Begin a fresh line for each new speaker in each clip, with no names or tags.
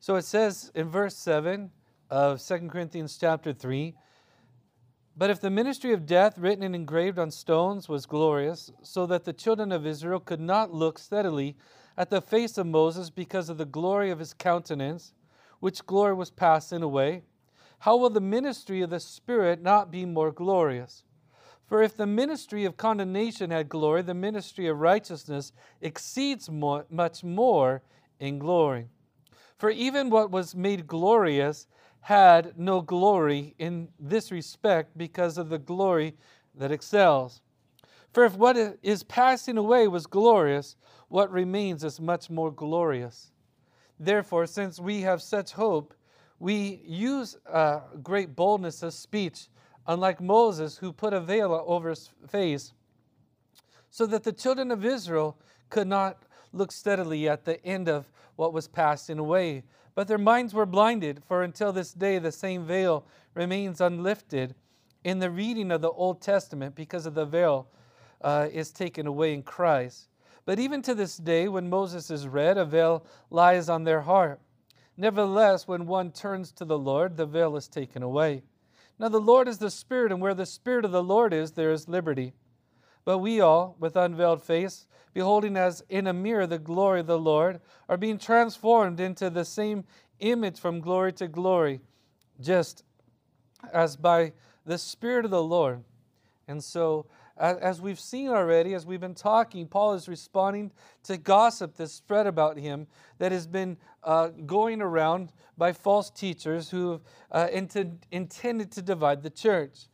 So it says in verse 7 of 2 Corinthians chapter 3 But if the ministry of death, written and engraved on stones, was glorious, so that the children of Israel could not look steadily at the face of Moses because of the glory of his countenance, which glory was passing away, how will the ministry of the Spirit not be more glorious? For if the ministry of condemnation had glory, the ministry of righteousness exceeds more, much more in glory. For even what was made glorious had no glory in this respect because of the glory that excels. For if what is passing away was glorious, what remains is much more glorious. Therefore, since we have such hope, we use great boldness of speech, unlike Moses, who put a veil over his face, so that the children of Israel could not look steadily at the end of what was passing away. But their minds were blinded, for until this day the same veil remains unlifted in the reading of the Old Testament because of the veil uh, is taken away in Christ. But even to this day, when Moses is read, a veil lies on their heart. Nevertheless, when one turns to the Lord, the veil is taken away. Now, the Lord is the Spirit, and where the Spirit of the Lord is, there is liberty. But we all, with unveiled face, beholding as in a mirror the glory of the Lord, are being transformed into the same image from glory to glory, just as by the Spirit of the Lord. And so, as we've seen already, as we've been talking, Paul is responding to gossip that's spread about him that has been uh, going around by false teachers who have uh, intended to divide the church.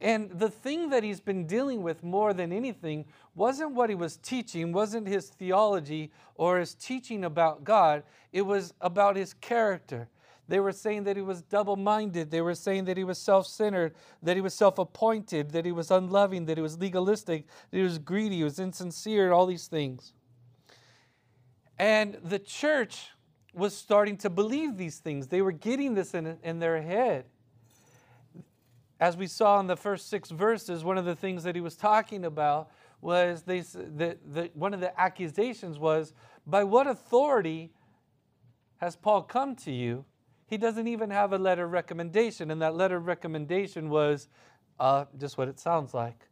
And the thing that he's been dealing with more than anything wasn't what he was teaching, wasn't his theology or his teaching about God, it was about his character. They were saying that he was double minded. They were saying that he was self centered, that he was self appointed, that he was unloving, that he was legalistic, that he was greedy, he was insincere, all these things. And the church was starting to believe these things. They were getting this in, in their head. As we saw in the first six verses, one of the things that he was talking about was they, the, the, one of the accusations was, By what authority has Paul come to you? he doesn't even have a letter of recommendation. And that letter of recommendation was uh, just what it sounds like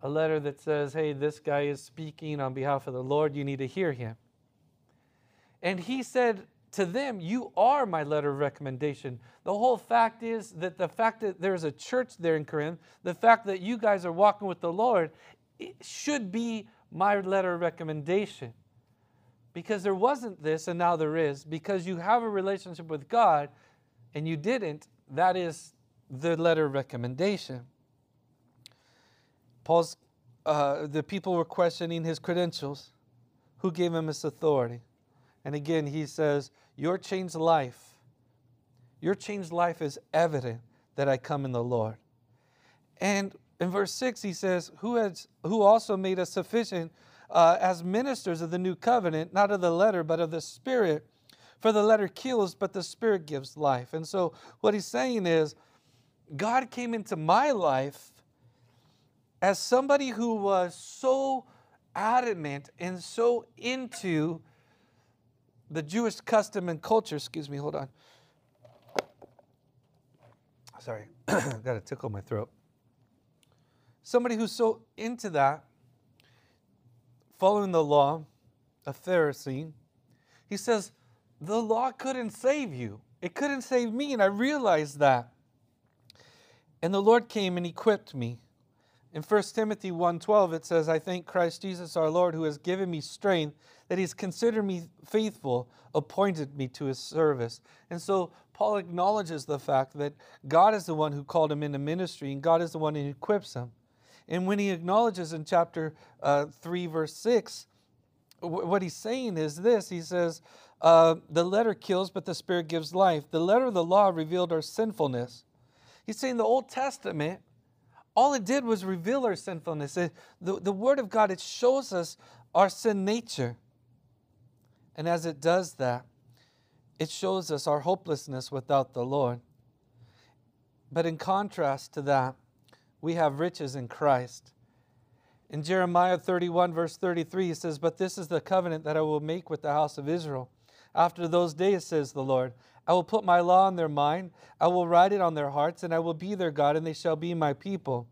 a letter that says, hey, this guy is speaking on behalf of the Lord, you need to hear him. And he said to them, You are my letter of recommendation. The whole fact is that the fact that there's a church there in Corinth, the fact that you guys are walking with the Lord, it should be my letter of recommendation because there wasn't this and now there is. Because you have a relationship with God and you didn't, that is the letter of recommendation. Paul's, uh, the people were questioning his credentials. Who gave him his authority? And again, he says, Your changed life, your changed life is evident that I come in the Lord. And in verse 6, he says, Who, has, who also made us sufficient uh, as ministers of the new covenant, not of the letter, but of the Spirit. For the letter kills, but the Spirit gives life. And so, what he's saying is, God came into my life as somebody who was so adamant and so into the Jewish custom and culture. Excuse me, hold on. Sorry, I got a tickle in my throat. Somebody who's so into that following the law, a Pharisee, he says, The law couldn't save you. It couldn't save me, and I realized that. And the Lord came and equipped me. In 1 Timothy 1:12 it says, I thank Christ Jesus our Lord who has given me strength, that he's considered me faithful, appointed me to his service. And so Paul acknowledges the fact that God is the one who called him into ministry, and God is the one who equips him. And when he acknowledges in chapter uh, 3, verse 6, w- what he's saying is this He says, uh, The letter kills, but the Spirit gives life. The letter of the law revealed our sinfulness. He's saying the Old Testament, all it did was reveal our sinfulness. It, the, the Word of God, it shows us our sin nature. And as it does that, it shows us our hopelessness without the Lord. But in contrast to that, we have riches in Christ. In Jeremiah 31, verse 33, he says, But this is the covenant that I will make with the house of Israel. after those days, says the Lord. I will put my law in their mind, I will write it on their hearts, and I will be their God, and they shall be my people.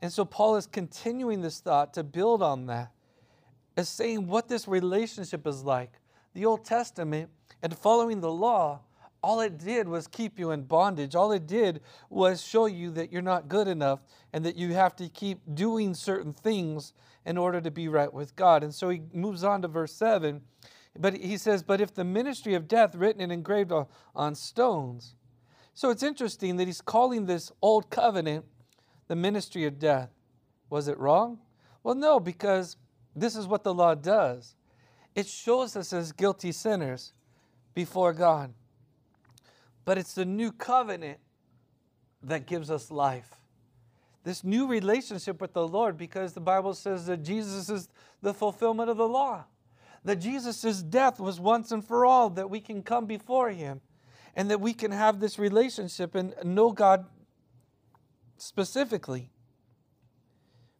And so Paul is continuing this thought to build on that, as saying what this relationship is like. The Old Testament and following the law, all it did was keep you in bondage. All it did was show you that you're not good enough and that you have to keep doing certain things in order to be right with God. And so he moves on to verse 7. But he says, But if the ministry of death written and engraved on stones. So it's interesting that he's calling this old covenant the ministry of death. Was it wrong? Well, no, because this is what the law does it shows us as guilty sinners before God. But it's the new covenant that gives us life. This new relationship with the Lord, because the Bible says that Jesus is the fulfillment of the law. That Jesus' death was once and for all, that we can come before Him and that we can have this relationship and know God specifically.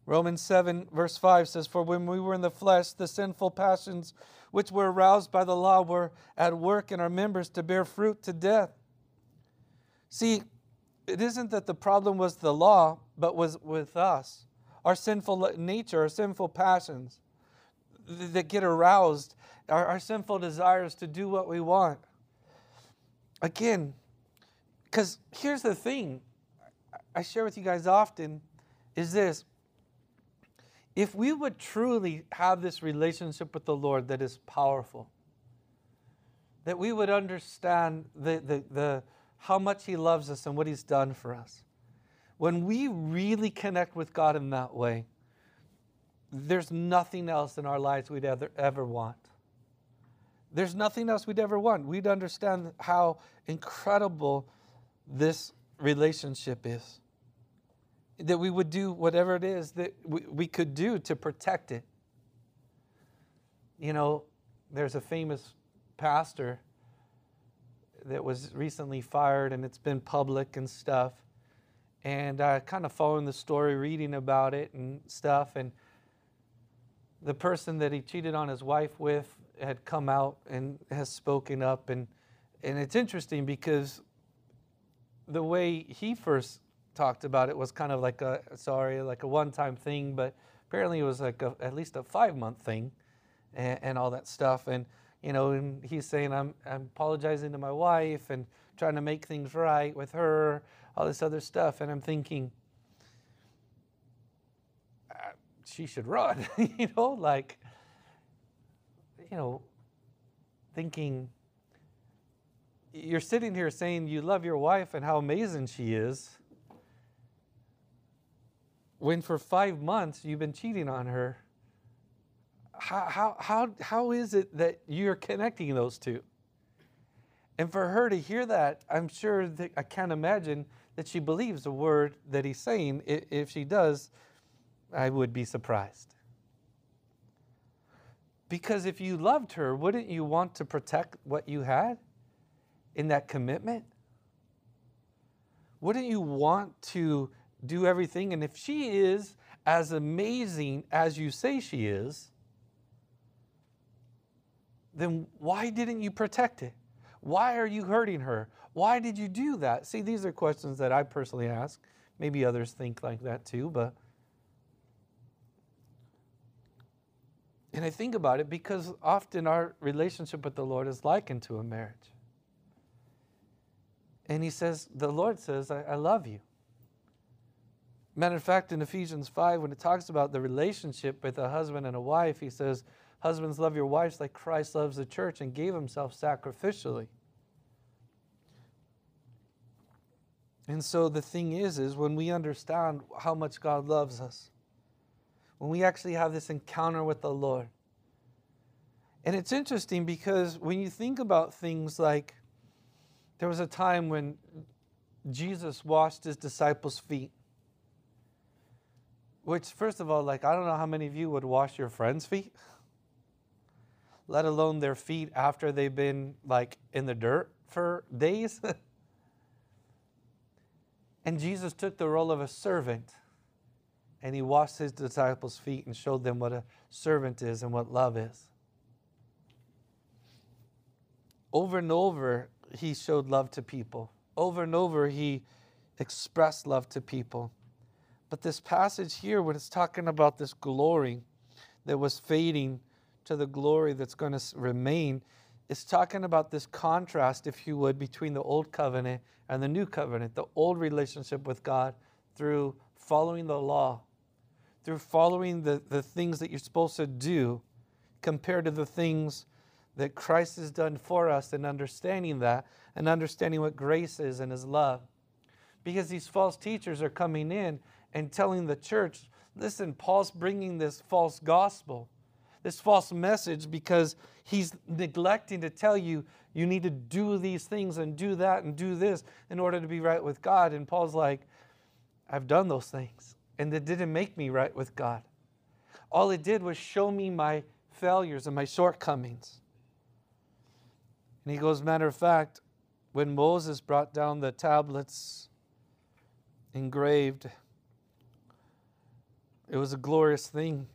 Romans 7, verse 5 says, For when we were in the flesh, the sinful passions which were aroused by the law were at work in our members to bear fruit to death. See, it isn't that the problem was the law, but was with us. Our sinful nature, our sinful passions that get aroused, our, our sinful desires to do what we want. Again, because here's the thing I share with you guys often is this. If we would truly have this relationship with the Lord that is powerful, that we would understand the, the, the, how much He loves us and what He's done for us, when we really connect with God in that way, there's nothing else in our lives we'd ever, ever want. There's nothing else we'd ever want. We'd understand how incredible this relationship is. That we would do whatever it is that we, we could do to protect it. You know, there's a famous pastor that was recently fired and it's been public and stuff. And I uh, kind of following the story, reading about it and stuff. And the person that he cheated on his wife with had come out and has spoken up. And, and it's interesting because the way he first talked about it was kind of like a sorry, like a one-time thing, but apparently it was like a, at least a five-month thing, and, and, all that stuff. And you know, and he's saying I'm I'm apologizing to my wife and trying to make things right with her, all this other stuff. And I'm thinking, uh, she should run, you know, like, you know, thinking you're sitting here saying you love your wife and how amazing she is, when for five months you've been cheating on her. How, how, how, how is it that you're connecting those two? And for her to hear that, I'm sure that I can't imagine that she believes the word that he's saying. If she does, I would be surprised. Because if you loved her, wouldn't you want to protect what you had? in that commitment? Wouldn't you want to do everything? And if she is as amazing as you say she is, then why didn't you protect it? Why are you hurting her? Why did you do that? See, these are questions that I personally ask. Maybe others think like that too, but. And I think about it because often our relationship with the Lord is likened to a marriage. And he says, The Lord says, I, I love you. Matter of fact, in Ephesians 5, when it talks about the relationship with a husband and a wife, he says, Husbands, love your wives like Christ loves the church and gave himself sacrificially. And so the thing is, is when we understand how much God loves us, when we actually have this encounter with the Lord. And it's interesting because when you think about things like there was a time when Jesus washed his disciples' feet. Which, first of all, like, I don't know how many of you would wash your friends' feet, let alone their feet after they've been, like, in the dirt for days. and Jesus took the role of a servant and he washed his disciples' feet and showed them what a servant is and what love is. over and over, he showed love to people. Over and over, he expressed love to people. But this passage here, when it's talking about this glory that was fading to the glory that's going to remain, it's talking about this contrast, if you would, between the old covenant and the new covenant, the old relationship with God through following the law, through following the, the things that you're supposed to do, compared to the things that Christ has done for us and understanding that and understanding what grace is and his love. Because these false teachers are coming in and telling the church, listen, Paul's bringing this false gospel, this false message, because he's neglecting to tell you you need to do these things and do that and do this in order to be right with God. And Paul's like, I've done those things, and it didn't make me right with God. All it did was show me my failures and my shortcomings. And he goes, matter of fact, when Moses brought down the tablets engraved, it was a glorious thing,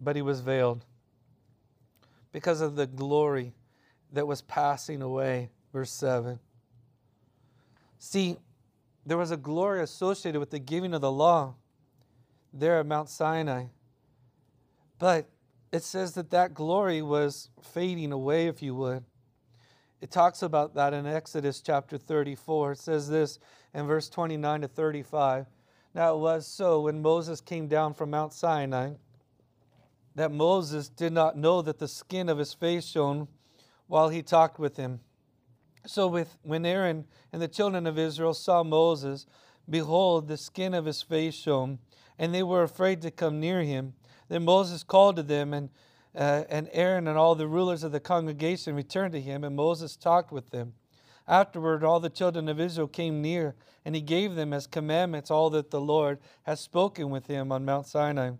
but he was veiled because of the glory that was passing away. Verse 7. See, there was a glory associated with the giving of the law there at Mount Sinai. But it says that that glory was fading away, if you would. It talks about that in Exodus chapter 34. It says this in verse 29 to 35. Now it was so when Moses came down from Mount Sinai that Moses did not know that the skin of his face shone while he talked with him. So with, when Aaron and the children of Israel saw Moses, behold, the skin of his face shone, and they were afraid to come near him. Then Moses called to them, and, uh, and Aaron and all the rulers of the congregation returned to him, and Moses talked with them. Afterward, all the children of Israel came near, and he gave them as commandments all that the Lord has spoken with him on Mount Sinai.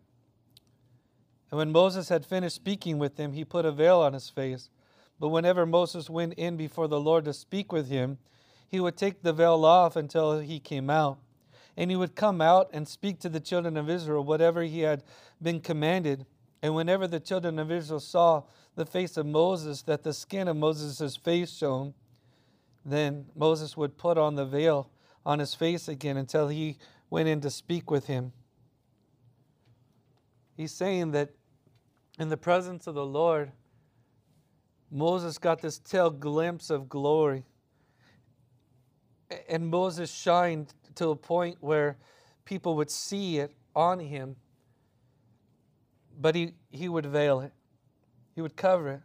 And when Moses had finished speaking with them, he put a veil on his face. But whenever Moses went in before the Lord to speak with him, he would take the veil off until he came out. And he would come out and speak to the children of Israel whatever he had been commanded. And whenever the children of Israel saw the face of Moses, that the skin of Moses' face shone, then Moses would put on the veil on his face again until he went in to speak with him. He's saying that in the presence of the Lord, Moses got this tail glimpse of glory. And Moses shined to a point where people would see it on him, but he, he would veil it, he would cover it.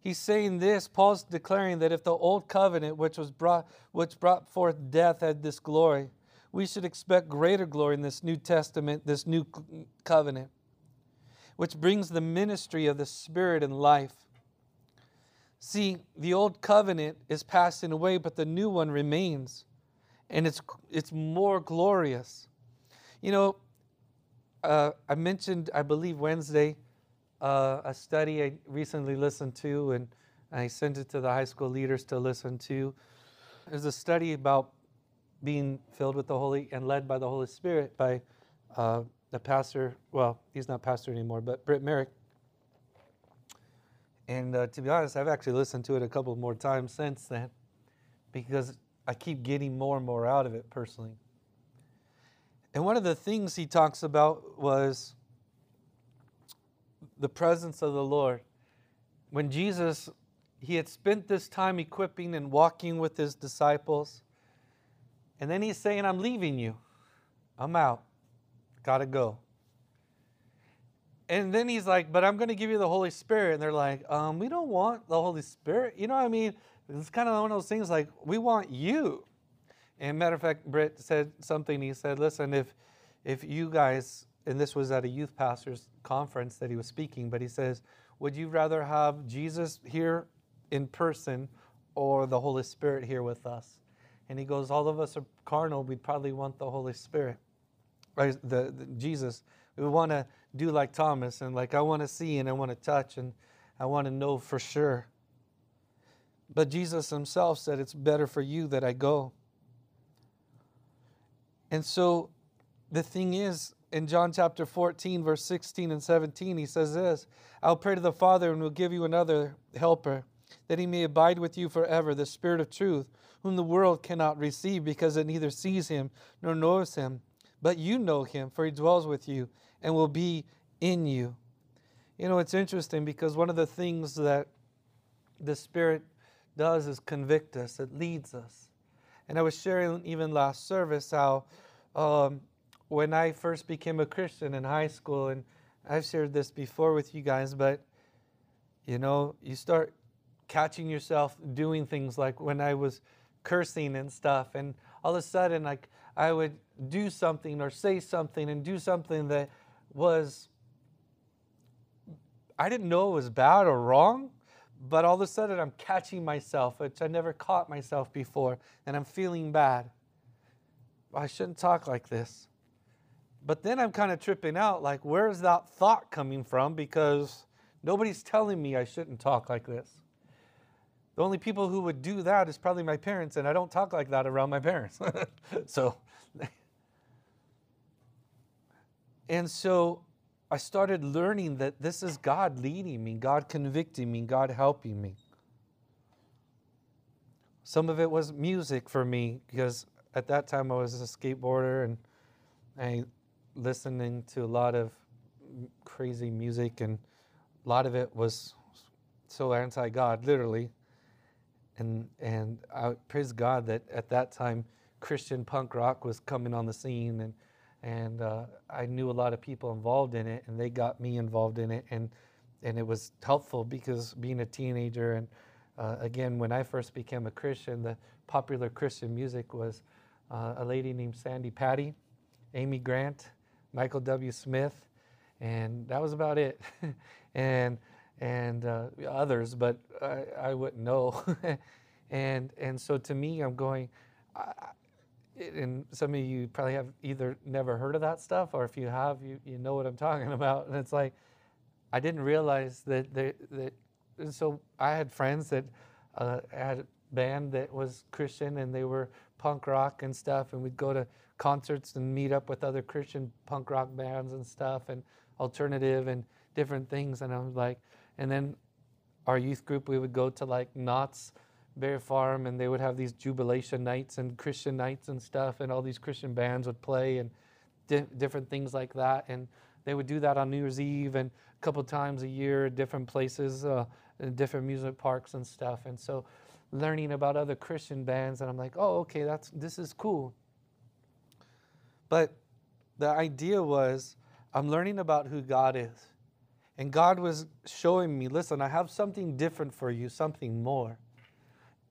He's saying this, Paul's declaring that if the old covenant, which was brought which brought forth death, had this glory, we should expect greater glory in this New Testament, this new covenant, which brings the ministry of the Spirit and life. See, the old covenant is passing away, but the new one remains, and it's, it's more glorious. You know, uh, I mentioned, I believe, Wednesday, uh, a study I recently listened to, and I sent it to the high school leaders to listen to. There's a study about being filled with the Holy and led by the Holy Spirit by uh, the pastor. Well, he's not pastor anymore, but Britt Merrick. And uh, to be honest, I've actually listened to it a couple more times since then because I keep getting more and more out of it personally. And one of the things he talks about was the presence of the Lord. When Jesus, he had spent this time equipping and walking with his disciples, and then he's saying, I'm leaving you. I'm out. Gotta go. And then he's like, but I'm to give you the Holy Spirit. And they're like, um, we don't want the Holy Spirit. You know what I mean? It's kind of one of those things like, we want you. And matter of fact, Britt said something. He said, listen, if, if you guys, and this was at a youth pastor's conference that he was speaking, but he says, would you rather have Jesus here in person or the Holy Spirit here with us? And he goes, all of us are carnal. We'd probably want the Holy Spirit, right? The, the Jesus. We want to do like Thomas and like I want to see and I want to touch and I want to know for sure. But Jesus himself said, It's better for you that I go. And so the thing is, in John chapter 14, verse 16 and 17, he says this I'll pray to the Father and will give you another helper that he may abide with you forever, the Spirit of truth, whom the world cannot receive because it neither sees him nor knows him. But you know him, for he dwells with you and will be in you. You know, it's interesting because one of the things that the Spirit does is convict us, it leads us. And I was sharing even last service how um, when I first became a Christian in high school, and I've shared this before with you guys, but you know, you start catching yourself doing things like when I was cursing and stuff, and all of a sudden, like I would do something or say something and do something that was I didn't know it was bad or wrong, but all of a sudden I'm catching myself, which I never caught myself before, and I'm feeling bad. I shouldn't talk like this. But then I'm kind of tripping out like, where's that thought coming from? Because nobody's telling me I shouldn't talk like this. The only people who would do that is probably my parents, and I don't talk like that around my parents. so, and so I started learning that this is God leading me, God convicting me, God helping me. Some of it was music for me because at that time I was a skateboarder and I listening to a lot of crazy music, and a lot of it was so anti-God, literally. And and I praise God that at that time Christian punk rock was coming on the scene, and and uh, I knew a lot of people involved in it, and they got me involved in it, and and it was helpful because being a teenager and uh, again when I first became a Christian, the popular Christian music was uh, a lady named Sandi Patty, Amy Grant, Michael W. Smith, and that was about it. and and uh, others, but I, I wouldn't know. and and so to me, I'm going. I, and some of you probably have either never heard of that stuff, or if you have, you, you know what I'm talking about. And it's like, I didn't realize that they, that. and so I had friends that uh, had a band that was Christian, and they were punk rock and stuff, and we'd go to concerts and meet up with other Christian punk rock bands and stuff and alternative and different things. And I was like, and then our youth group, we would go to like Knott's Berry Farm and they would have these jubilation nights and Christian nights and stuff. And all these Christian bands would play and di- different things like that. And they would do that on New Year's Eve and a couple times a year different places, uh, different music parks and stuff. And so learning about other Christian bands, and I'm like, oh, okay, that's this is cool. But the idea was I'm learning about who God is. And God was showing me, listen, I have something different for you, something more.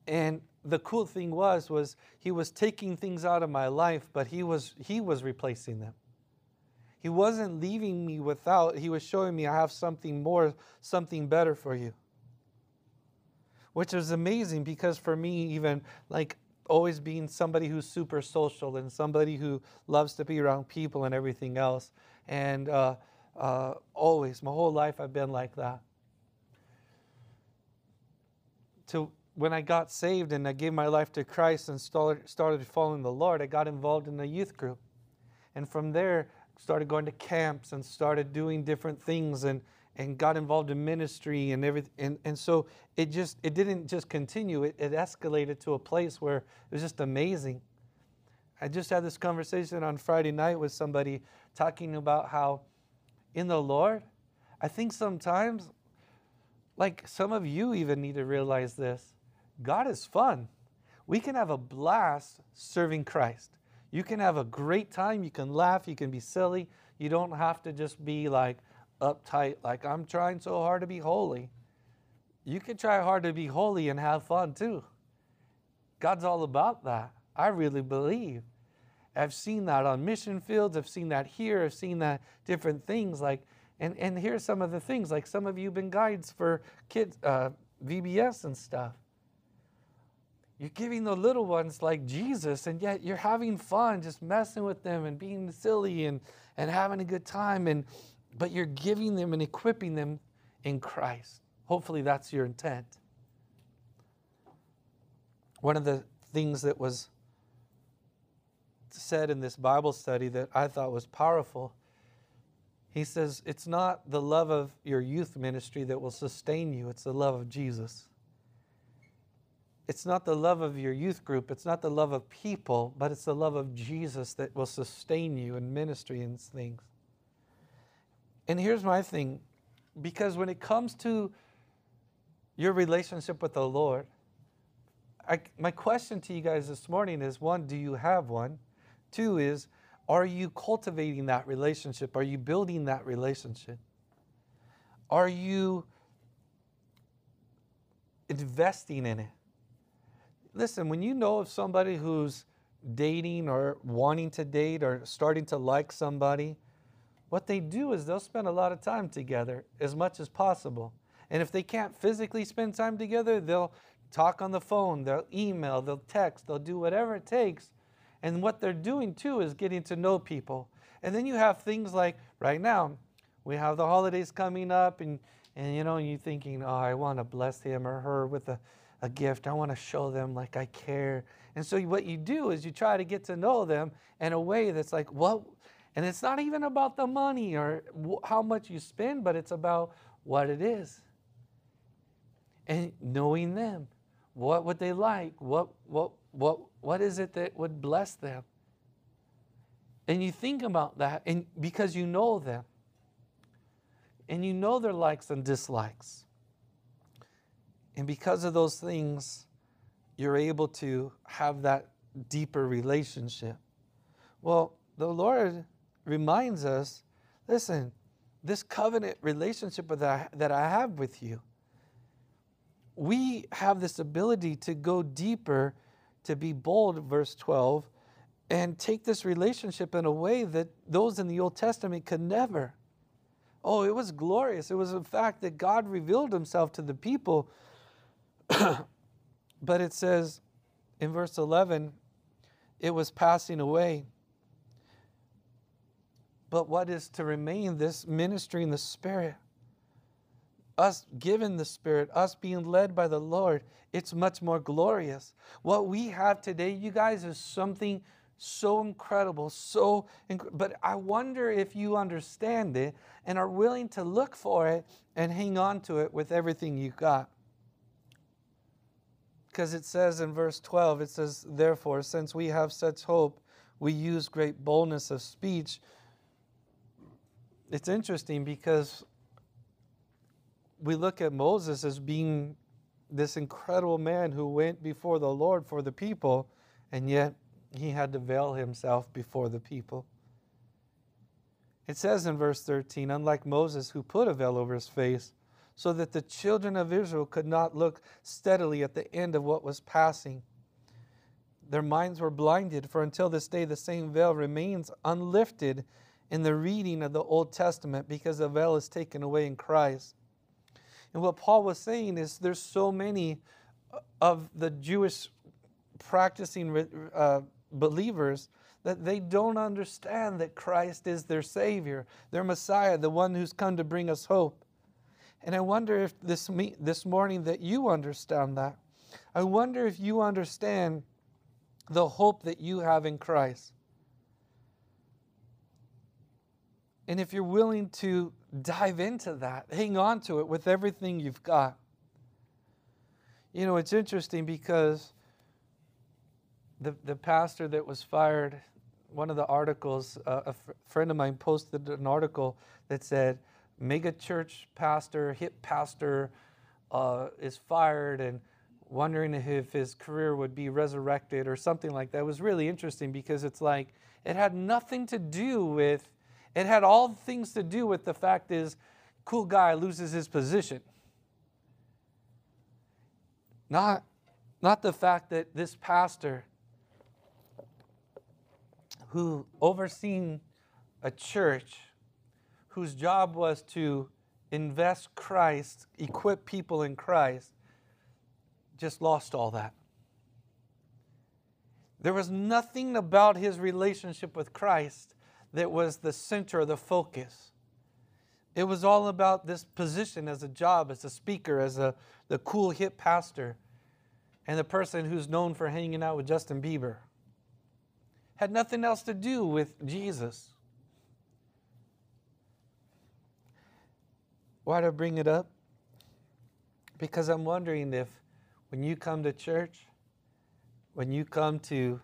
And the cool thing was was he was taking things out of my life, but he was he was replacing them. He wasn't leaving me without, he was showing me I have something more, something better for you. Which was amazing because for me, even like always being somebody who's super social and somebody who loves to be around people and everything else. And uh, uh, always, my whole life, I've been like that. To when I got saved and I gave my life to Christ and started, following the Lord, I got involved in a youth group. And from there, started going to camps and started doing different things and and got involved in ministry and everything. And, and so it just, it didn't just continue, it, it escalated to a place where it was just amazing. I just had this conversation on Friday night with somebody talking about how in the Lord, I think sometimes, like some of you even need to realize this God is fun. We can have a blast serving Christ. You can have a great time. You can laugh. You can be silly. You don't have to just be like, uptight, like I'm trying so hard to be holy. You can try hard to be holy and have fun too. God's all about that. I really believe. I've seen that on mission fields. I've seen that here. I've seen that different things. Like, and and here's some of the things. Like some of you have been guides for kids, uh, VBS and stuff. You're giving the little ones like Jesus, and yet you're having fun, just messing with them and being silly and and having a good time. And but you're giving them and equipping them in Christ. Hopefully, that's your intent. One of the things that was said in this Bible study that I thought was powerful, he says, It's not the love of your youth ministry that will sustain you, it's the love of Jesus. It's not the love of your youth group, it's not the love of people, but it's the love of Jesus that will sustain you in ministry and things. And here's my thing because when it comes to your relationship with the Lord, I, my question to you guys this morning is one, do you have one? Two is, are you cultivating that relationship? Are you building that relationship? Are you investing in it? Listen, when you know of somebody who's dating or wanting to date or starting to like somebody, what they do is they'll spend a lot of time together as much as possible. And if they can't physically spend time together, they'll talk on the phone, they'll email, they'll text, they'll do whatever it takes. And what they're doing too is getting to know people. And then you have things like right now, we have the holidays coming up, and, and you know, you're thinking, oh, I want to bless him or her with a, a gift. I want to show them like I care. And so what you do is you try to get to know them in a way that's like, what? And it's not even about the money or how much you spend, but it's about what it is. And knowing them. What would they like? What, what, what, what is it that would bless them? And you think about that and because you know them. And you know their likes and dislikes. And because of those things, you're able to have that deeper relationship. Well, the Lord reminds us listen, this covenant relationship that I, that I have with you, we have this ability to go deeper, to be bold, verse 12, and take this relationship in a way that those in the Old Testament could never. Oh, it was glorious. It was a fact that God revealed himself to the people. but it says in verse 11, it was passing away. But what is to remain? This ministry in the Spirit us given the Spirit, us being led by the Lord, it's much more glorious. What we have today, you guys, is something so incredible, so inc- but I wonder if you understand it and are willing to look for it and hang on to it with everything you got. Because it says in verse 12, it says, Therefore, since we have such hope, we use great boldness of speech. It's interesting because we look at Moses as being this incredible man who went before the Lord for the people, and yet he had to veil himself before the people. It says in verse 13, unlike Moses, who put a veil over his face, so that the children of Israel could not look steadily at the end of what was passing. Their minds were blinded, for until this day the same veil remains unlifted in the reading of the Old Testament because the veil is taken away in Christ. And what Paul was saying is there's so many of the Jewish practicing uh, believers that they don't understand that Christ is their Savior, their Messiah, the one who's come to bring us hope. And I wonder if this, this morning that you understand that. I wonder if you understand the hope that you have in Christ. And if you're willing to dive into that, hang on to it with everything you've got. You know, it's interesting because the, the pastor that was fired, one of the articles, uh, a f- friend of mine posted an article that said, mega church pastor, hip pastor uh, is fired and wondering if his career would be resurrected or something like that. It was really interesting because it's like it had nothing to do with it had all things to do with the fact is, cool guy loses his position. Not, not the fact that this pastor who overseen a church whose job was to invest Christ, equip people in Christ, just lost all that. There was nothing about his relationship with Christ that was the center the focus. It was all about this position as a job, as a speaker, as a the cool hip pastor, and the person who's known for hanging out with Justin Bieber. Had nothing else to do with Jesus. Why do I bring it up? Because I'm wondering if when you come to church, when you come to,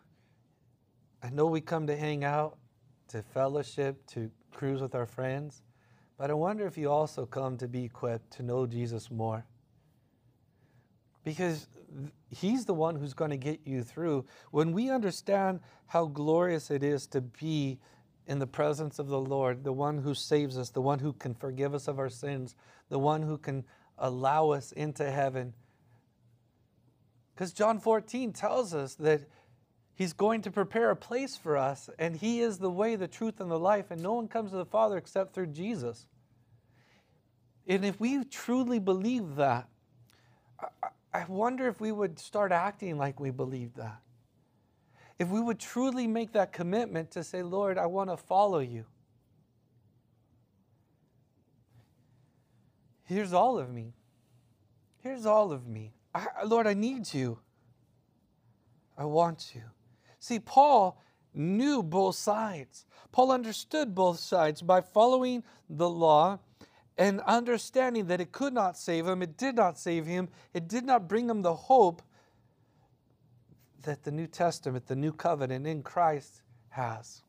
I know we come to hang out, to fellowship, to cruise with our friends, but I wonder if you also come to be equipped to know Jesus more. Because He's the one who's going to get you through. When we understand how glorious it is to be in the presence of the Lord, the one who saves us, the one who can forgive us of our sins, the one who can allow us into heaven. Because John 14 tells us that He's going to prepare a place for us, and He is the way, the truth, and the life, and no one comes to the Father except through Jesus. And if we truly believe that, I wonder if we would start acting like we believe that. If we would truly make that commitment to say, Lord, I want to follow you. Here's all of me. Here's all of me. I, Lord, I need you. I want you. See, Paul knew both sides. Paul understood both sides by following the law and understanding that it could not save him, it did not save him, it did not bring him the hope that the New Testament, the new covenant in Christ has.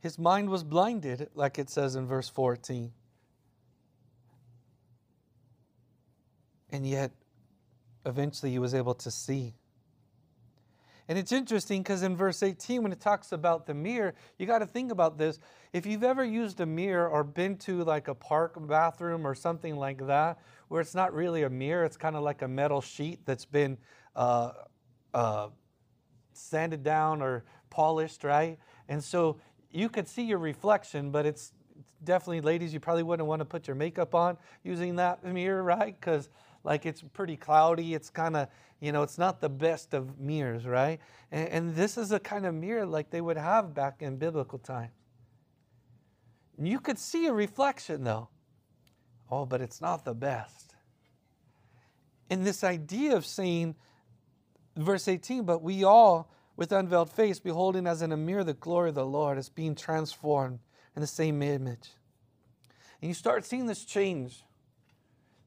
His mind was blinded, like it says in verse 14. And yet, eventually, he was able to see. And it's interesting because in verse 18, when it talks about the mirror, you got to think about this. If you've ever used a mirror or been to like a park bathroom or something like that, where it's not really a mirror, it's kind of like a metal sheet that's been uh, uh, sanded down or polished, right? And so you could see your reflection, but it's definitely, ladies, you probably wouldn't want to put your makeup on using that mirror, right? Because like it's pretty cloudy. It's kind of, you know, it's not the best of mirrors, right? And, and, this is a kind of mirror like they would have back in biblical times. You could see a reflection though. Oh, but it's not the best. And this idea of saying, verse 18, but we all, with unveiled face, beholding as in a mirror the glory of the Lord, is being transformed in the same image. And you start seeing this change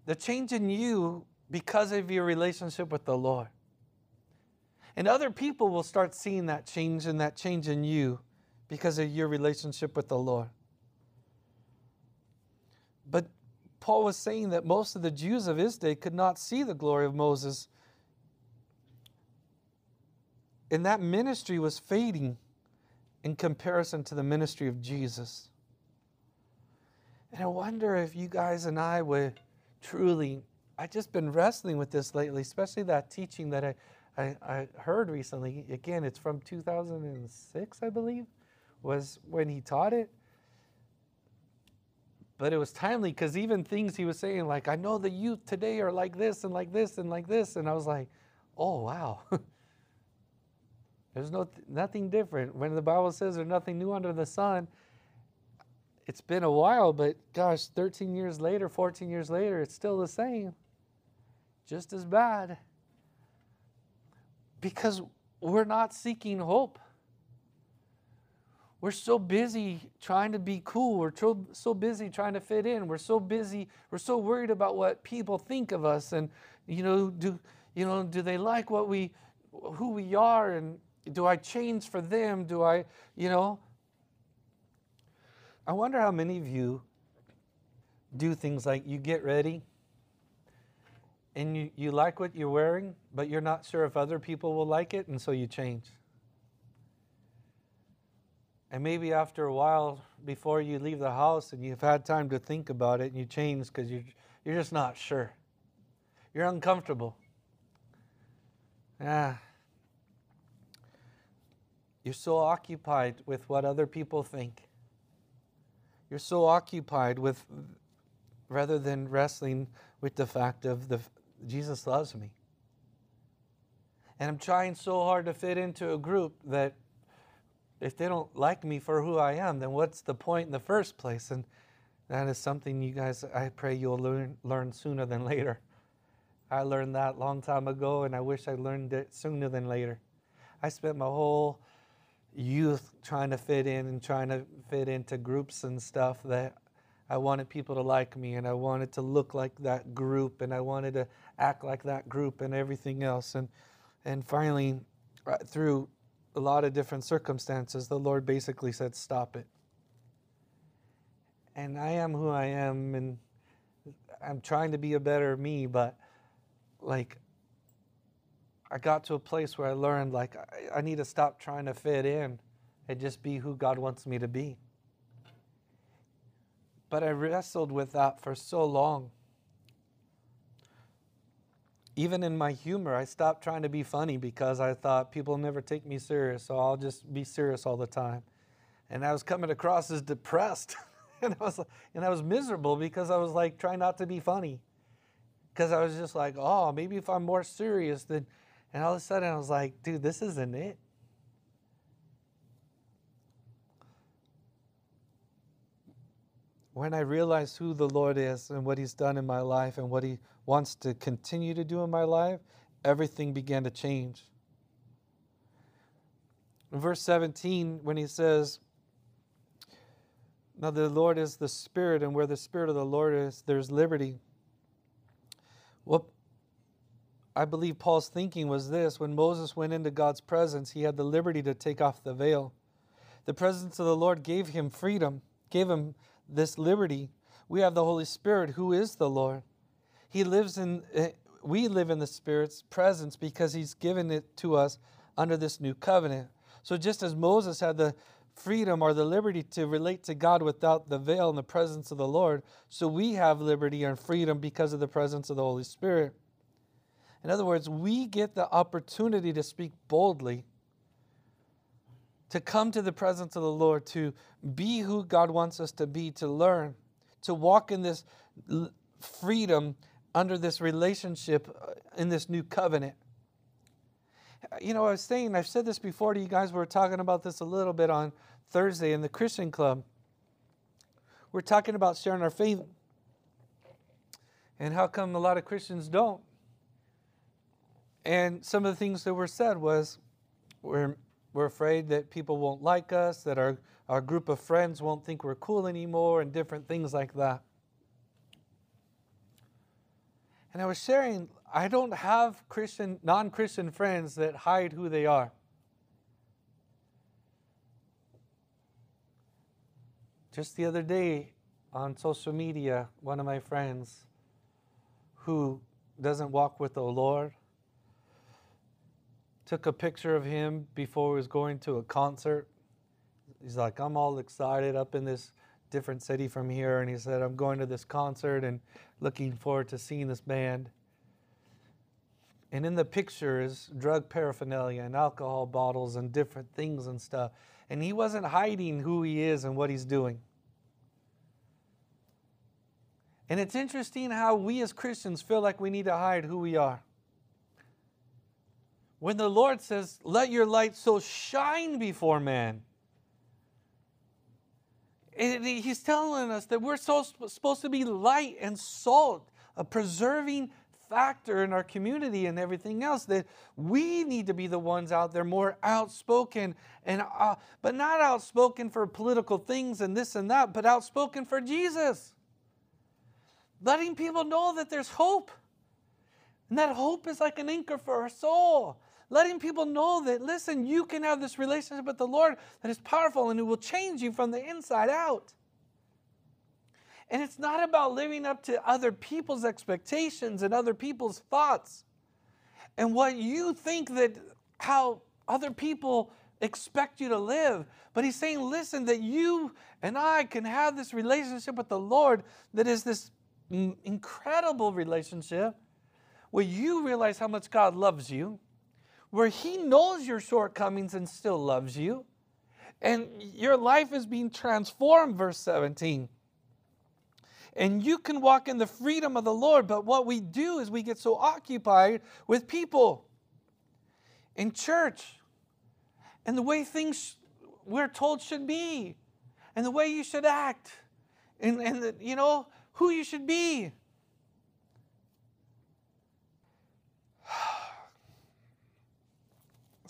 the change in you because of your relationship with the Lord. And other people will start seeing that change and that change in you because of your relationship with the Lord. But Paul was saying that most of the Jews of his day could not see the glory of Moses. And that ministry was fading in comparison to the ministry of Jesus. And I wonder if you guys and I would truly, I've just been wrestling with this lately, especially that teaching that I, I, I heard recently. Again, it's from 2006, I believe, was when he taught it. But it was timely because even things he was saying, like, I know the youth today are like this and like this and like this. And I was like, oh, wow. There's no nothing different. When the Bible says there's nothing new under the sun, it's been a while, but gosh, 13 years later, 14 years later, it's still the same. Just as bad. Because we're not seeking hope. We're so busy trying to be cool. We're so, so busy trying to fit in. We're so busy. We're so worried about what people think of us. And, you know, do, you know, do they like what we, who we are? And do I change for them? Do I, you know, I wonder how many of you do things like you get ready and you, you like what you're wearing, but you're not sure if other people will like it, and so you change. And maybe after a while, before you leave the house and you've had time to think about it, and you change because you're, you're just not sure. You're uncomfortable. Ah. You're so occupied with what other people think you're so occupied with, rather than wrestling with the fact of the Jesus loves me. And I'm trying so hard to fit into a group that if they don't like me for who I am, then what's the point in the first place? And that is something you guys, I pray you'll learn, learn sooner than later. I learned that long time ago, and I wish I learned it sooner than later. I spent my whole youth trying to fit in and trying to fit into groups and stuff that I wanted people to like me and I wanted to look like that group and I wanted to act like that group and everything else. And, and finally, uh, through a lot of different circumstances, the Lord basically said, Stop it. And I am who I am, and I'm trying to be a better me, but like, I got to a place where I learned, like, I, I need to stop trying to fit in and just be who God wants me to be. But I wrestled with that for so long. Even in my humor, I stopped trying to be funny because I thought people never take me serious, so I'll just be serious all the time. And I was coming across as depressed. and I was and I was miserable because I was like trying not to be funny. Because I was just like, oh, maybe if I'm more serious, then and all of a sudden I was like, dude, this isn't it. When I realized who the Lord is and what He's done in my life and what He wants to continue to do in my life, everything began to change. In verse 17, when He says, Now the Lord is the Spirit, and where the Spirit of the Lord is, there's liberty. I believe Paul's thinking was this when Moses went into God's presence, he had the liberty to take off the veil. The presence of the Lord gave him freedom, gave him this liberty. We have the Holy Spirit who is the Lord. He lives in eh, we live in the Spirit's presence because he's given it to us under this new covenant. So just as Moses had the freedom or the liberty to relate to God without the veil in the presence of the Lord, so we have liberty and freedom because of the presence of the Holy Spirit. In other words, we get the opportunity to speak boldly, to come to the presence of the Lord, to be who God wants us to be, to learn, to walk in this freedom under this relationship uh, in this new covenant. You know, I was saying, I've said this before to you guys, we were talking about this a little bit on Thursday in the Christian Club. We're talking about sharing our faith. And how come a lot of Christians don't? And some of the things that were said was we're, we're afraid that people won't like us, that our, our group of friends won't think we're cool anymore, and different things like that. And I was sharing, I don't have Christian, non Christian friends that hide who they are. Just the other day on social media, one of my friends who doesn't walk with the Lord took a picture of him before he was going to a concert. He's like, I'm all excited up in this different city from here. And he said, I'm going to this concert and looking forward to seeing this band. And in the picture is drug paraphernalia and alcohol bottles and different things and stuff. And he wasn't hiding who he is and what he's doing. And it's interesting how we as Christians feel like we need to hide who we are. When the Lord says, Let your light so shine before man. And he's telling us that we're so supposed to be light and salt, a preserving factor in our community and everything else. That we need to be the ones out there more outspoken and, uh, but not outspoken for political things and this and that, but outspoken for Jesus. Letting people know that there's hope. And that hope is like an anchor for our soul letting people know that, listen, you can have this relationship with the Lord that is powerful and it will change you from the inside out. And it's not about living up to other people's expectations and other people's thoughts and what you think that how other people expect you to live. But he's saying, listen, that you and I can have this relationship with the Lord that is this incredible relationship where you realize how much God loves you where He knows your shortcomings and still loves you. And your life is being transformed, verse 17. And you can walk in the freedom of the Lord, but what we do is we get so occupied with people in church and the way things we're told should be and the way you should act and, and the, you know who you should be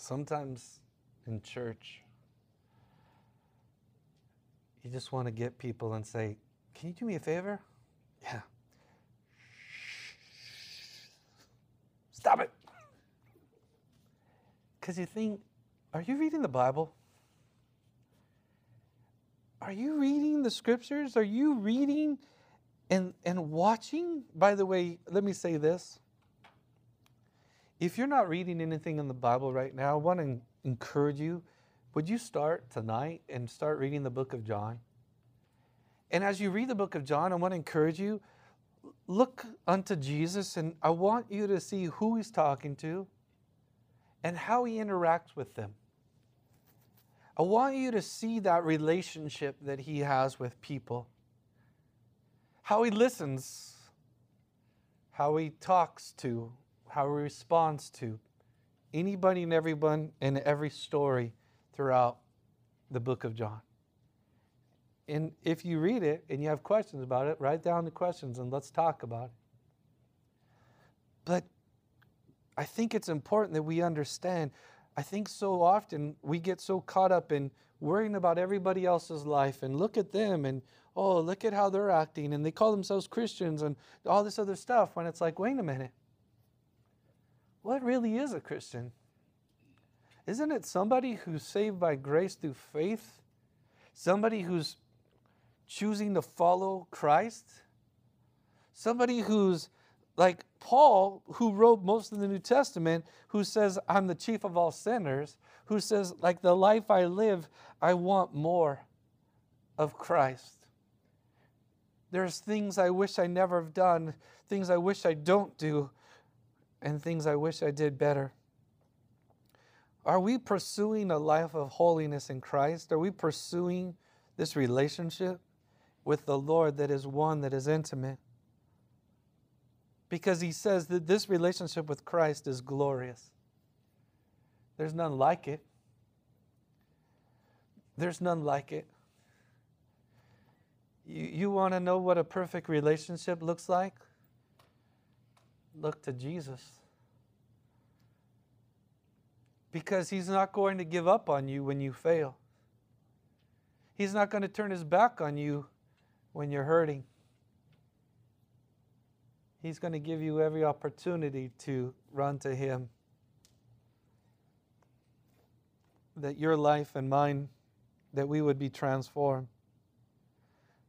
sometimes in church, you just want to get people and say, Can you do me a favor? Yeah. Stop it. Because you think, are you reading the Bible? Are you reading the scriptures? Are you reading and, and watching? By the way, let me say this. If you're not reading anything in the Bible right now, I want to encourage you. Would you start tonight and start reading the book of John? And as you read the book of John, I want to encourage you look unto Jesus, and I want you to see who he's talking to and how he interacts with them. I want you to see that relationship that he has with people, how he listens, how he talks to, how he responds to anybody and everyone in every story throughout the book of John. And if you read it and you have questions about it, write down the questions and let's talk about it. But I think it's important that we understand. I think so often we get so caught up in worrying about everybody else's life and look at them and, oh, look at how they're acting and they call themselves Christians and all this other stuff when it's like, wait a minute. What really is a Christian? Isn't it somebody who's saved by grace through faith? Somebody who's choosing to follow Christ. Somebody who's like Paul, who wrote most of the New Testament, who says, I'm the chief of all sinners, who says, like the life I live, I want more of Christ. There's things I wish I never have done, things I wish I don't do, and things I wish I did better. Are we pursuing a life of holiness in Christ? Are we pursuing this relationship? with the Lord that is one that is intimate. Because he says that this relationship with Christ is glorious. There's none like it. There's none like it. You, you want to know what a perfect relationship looks like? Look to Jesus. Because he's not going to give up on you when you fail. He's not going to turn his back on you when you're hurting. He's going to give you every opportunity to run to Him. That your life and mine, that we would be transformed.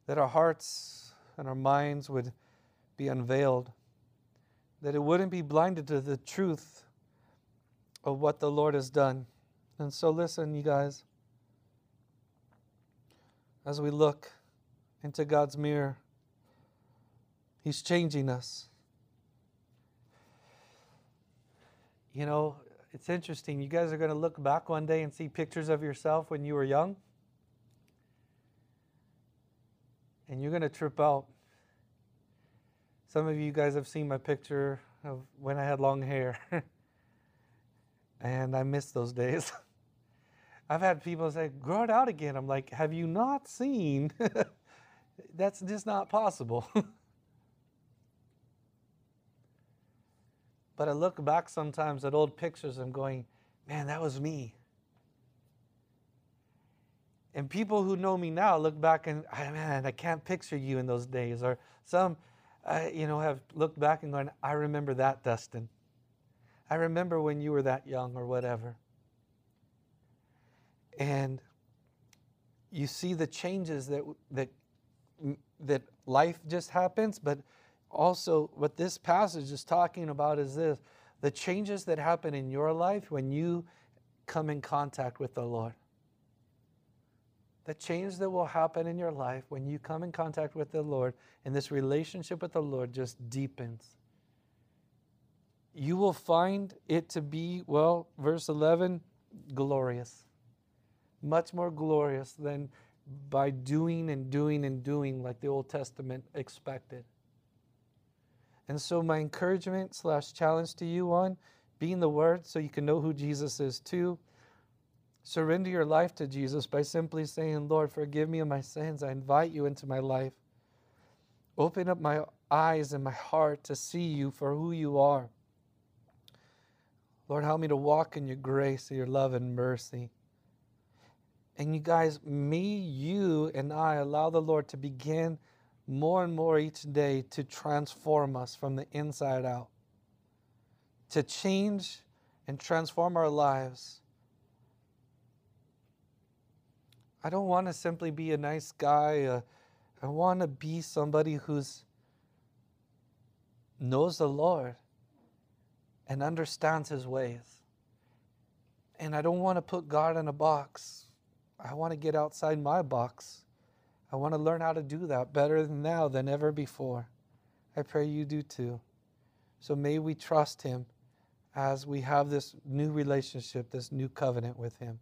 That our hearts and our minds would be unveiled. That it wouldn't be blinded to the truth of what the Lord has done. And so, listen, you guys, as we look into God's mirror. He's changing us. You know, it's interesting. You guys are going to look back one day and see pictures of yourself when you were young. And you're going to trip out. Some of you guys have seen my picture of when I had long hair. and I miss those days. I've had people say, grow it out again. I'm like, have you not seen That's just not possible. but I look back sometimes at old pictures and going, man, that was me. And people who know me now look back and, man, I can't picture you in those days. Or some, uh, you know, have looked back and gone, I remember that, Dustin. I remember when you were that young or whatever. And you see the changes that, that that life just happens, but also what this passage is talking about is this the changes that happen in your life when you come in contact with the Lord. The change that will happen in your life when you come in contact with the Lord and this relationship with the Lord just deepens. You will find it to be, well, verse 11, glorious. Much more glorious than by doing and doing and doing like the Old Testament expected. And so, my encouragement slash challenge to you one, be in the Word so you can know who Jesus is. Two, surrender your life to Jesus by simply saying, Lord, forgive me of my sins. I invite you into my life. Open up my eyes and my heart to see you for who you are. Lord, help me to walk in your grace, your love, and mercy. And you guys, me, you, and I allow the Lord to begin more and more each day to transform us from the inside out. to change and transform our lives. I don't want to simply be a nice guy. Uh, I want to be somebody who's knows the Lord and understands his ways. And I don't want to put God in a box. I want to get outside my box. I want to learn how to do that better now than ever before. I pray you do too. So may we trust him as we have this new relationship, this new covenant with him.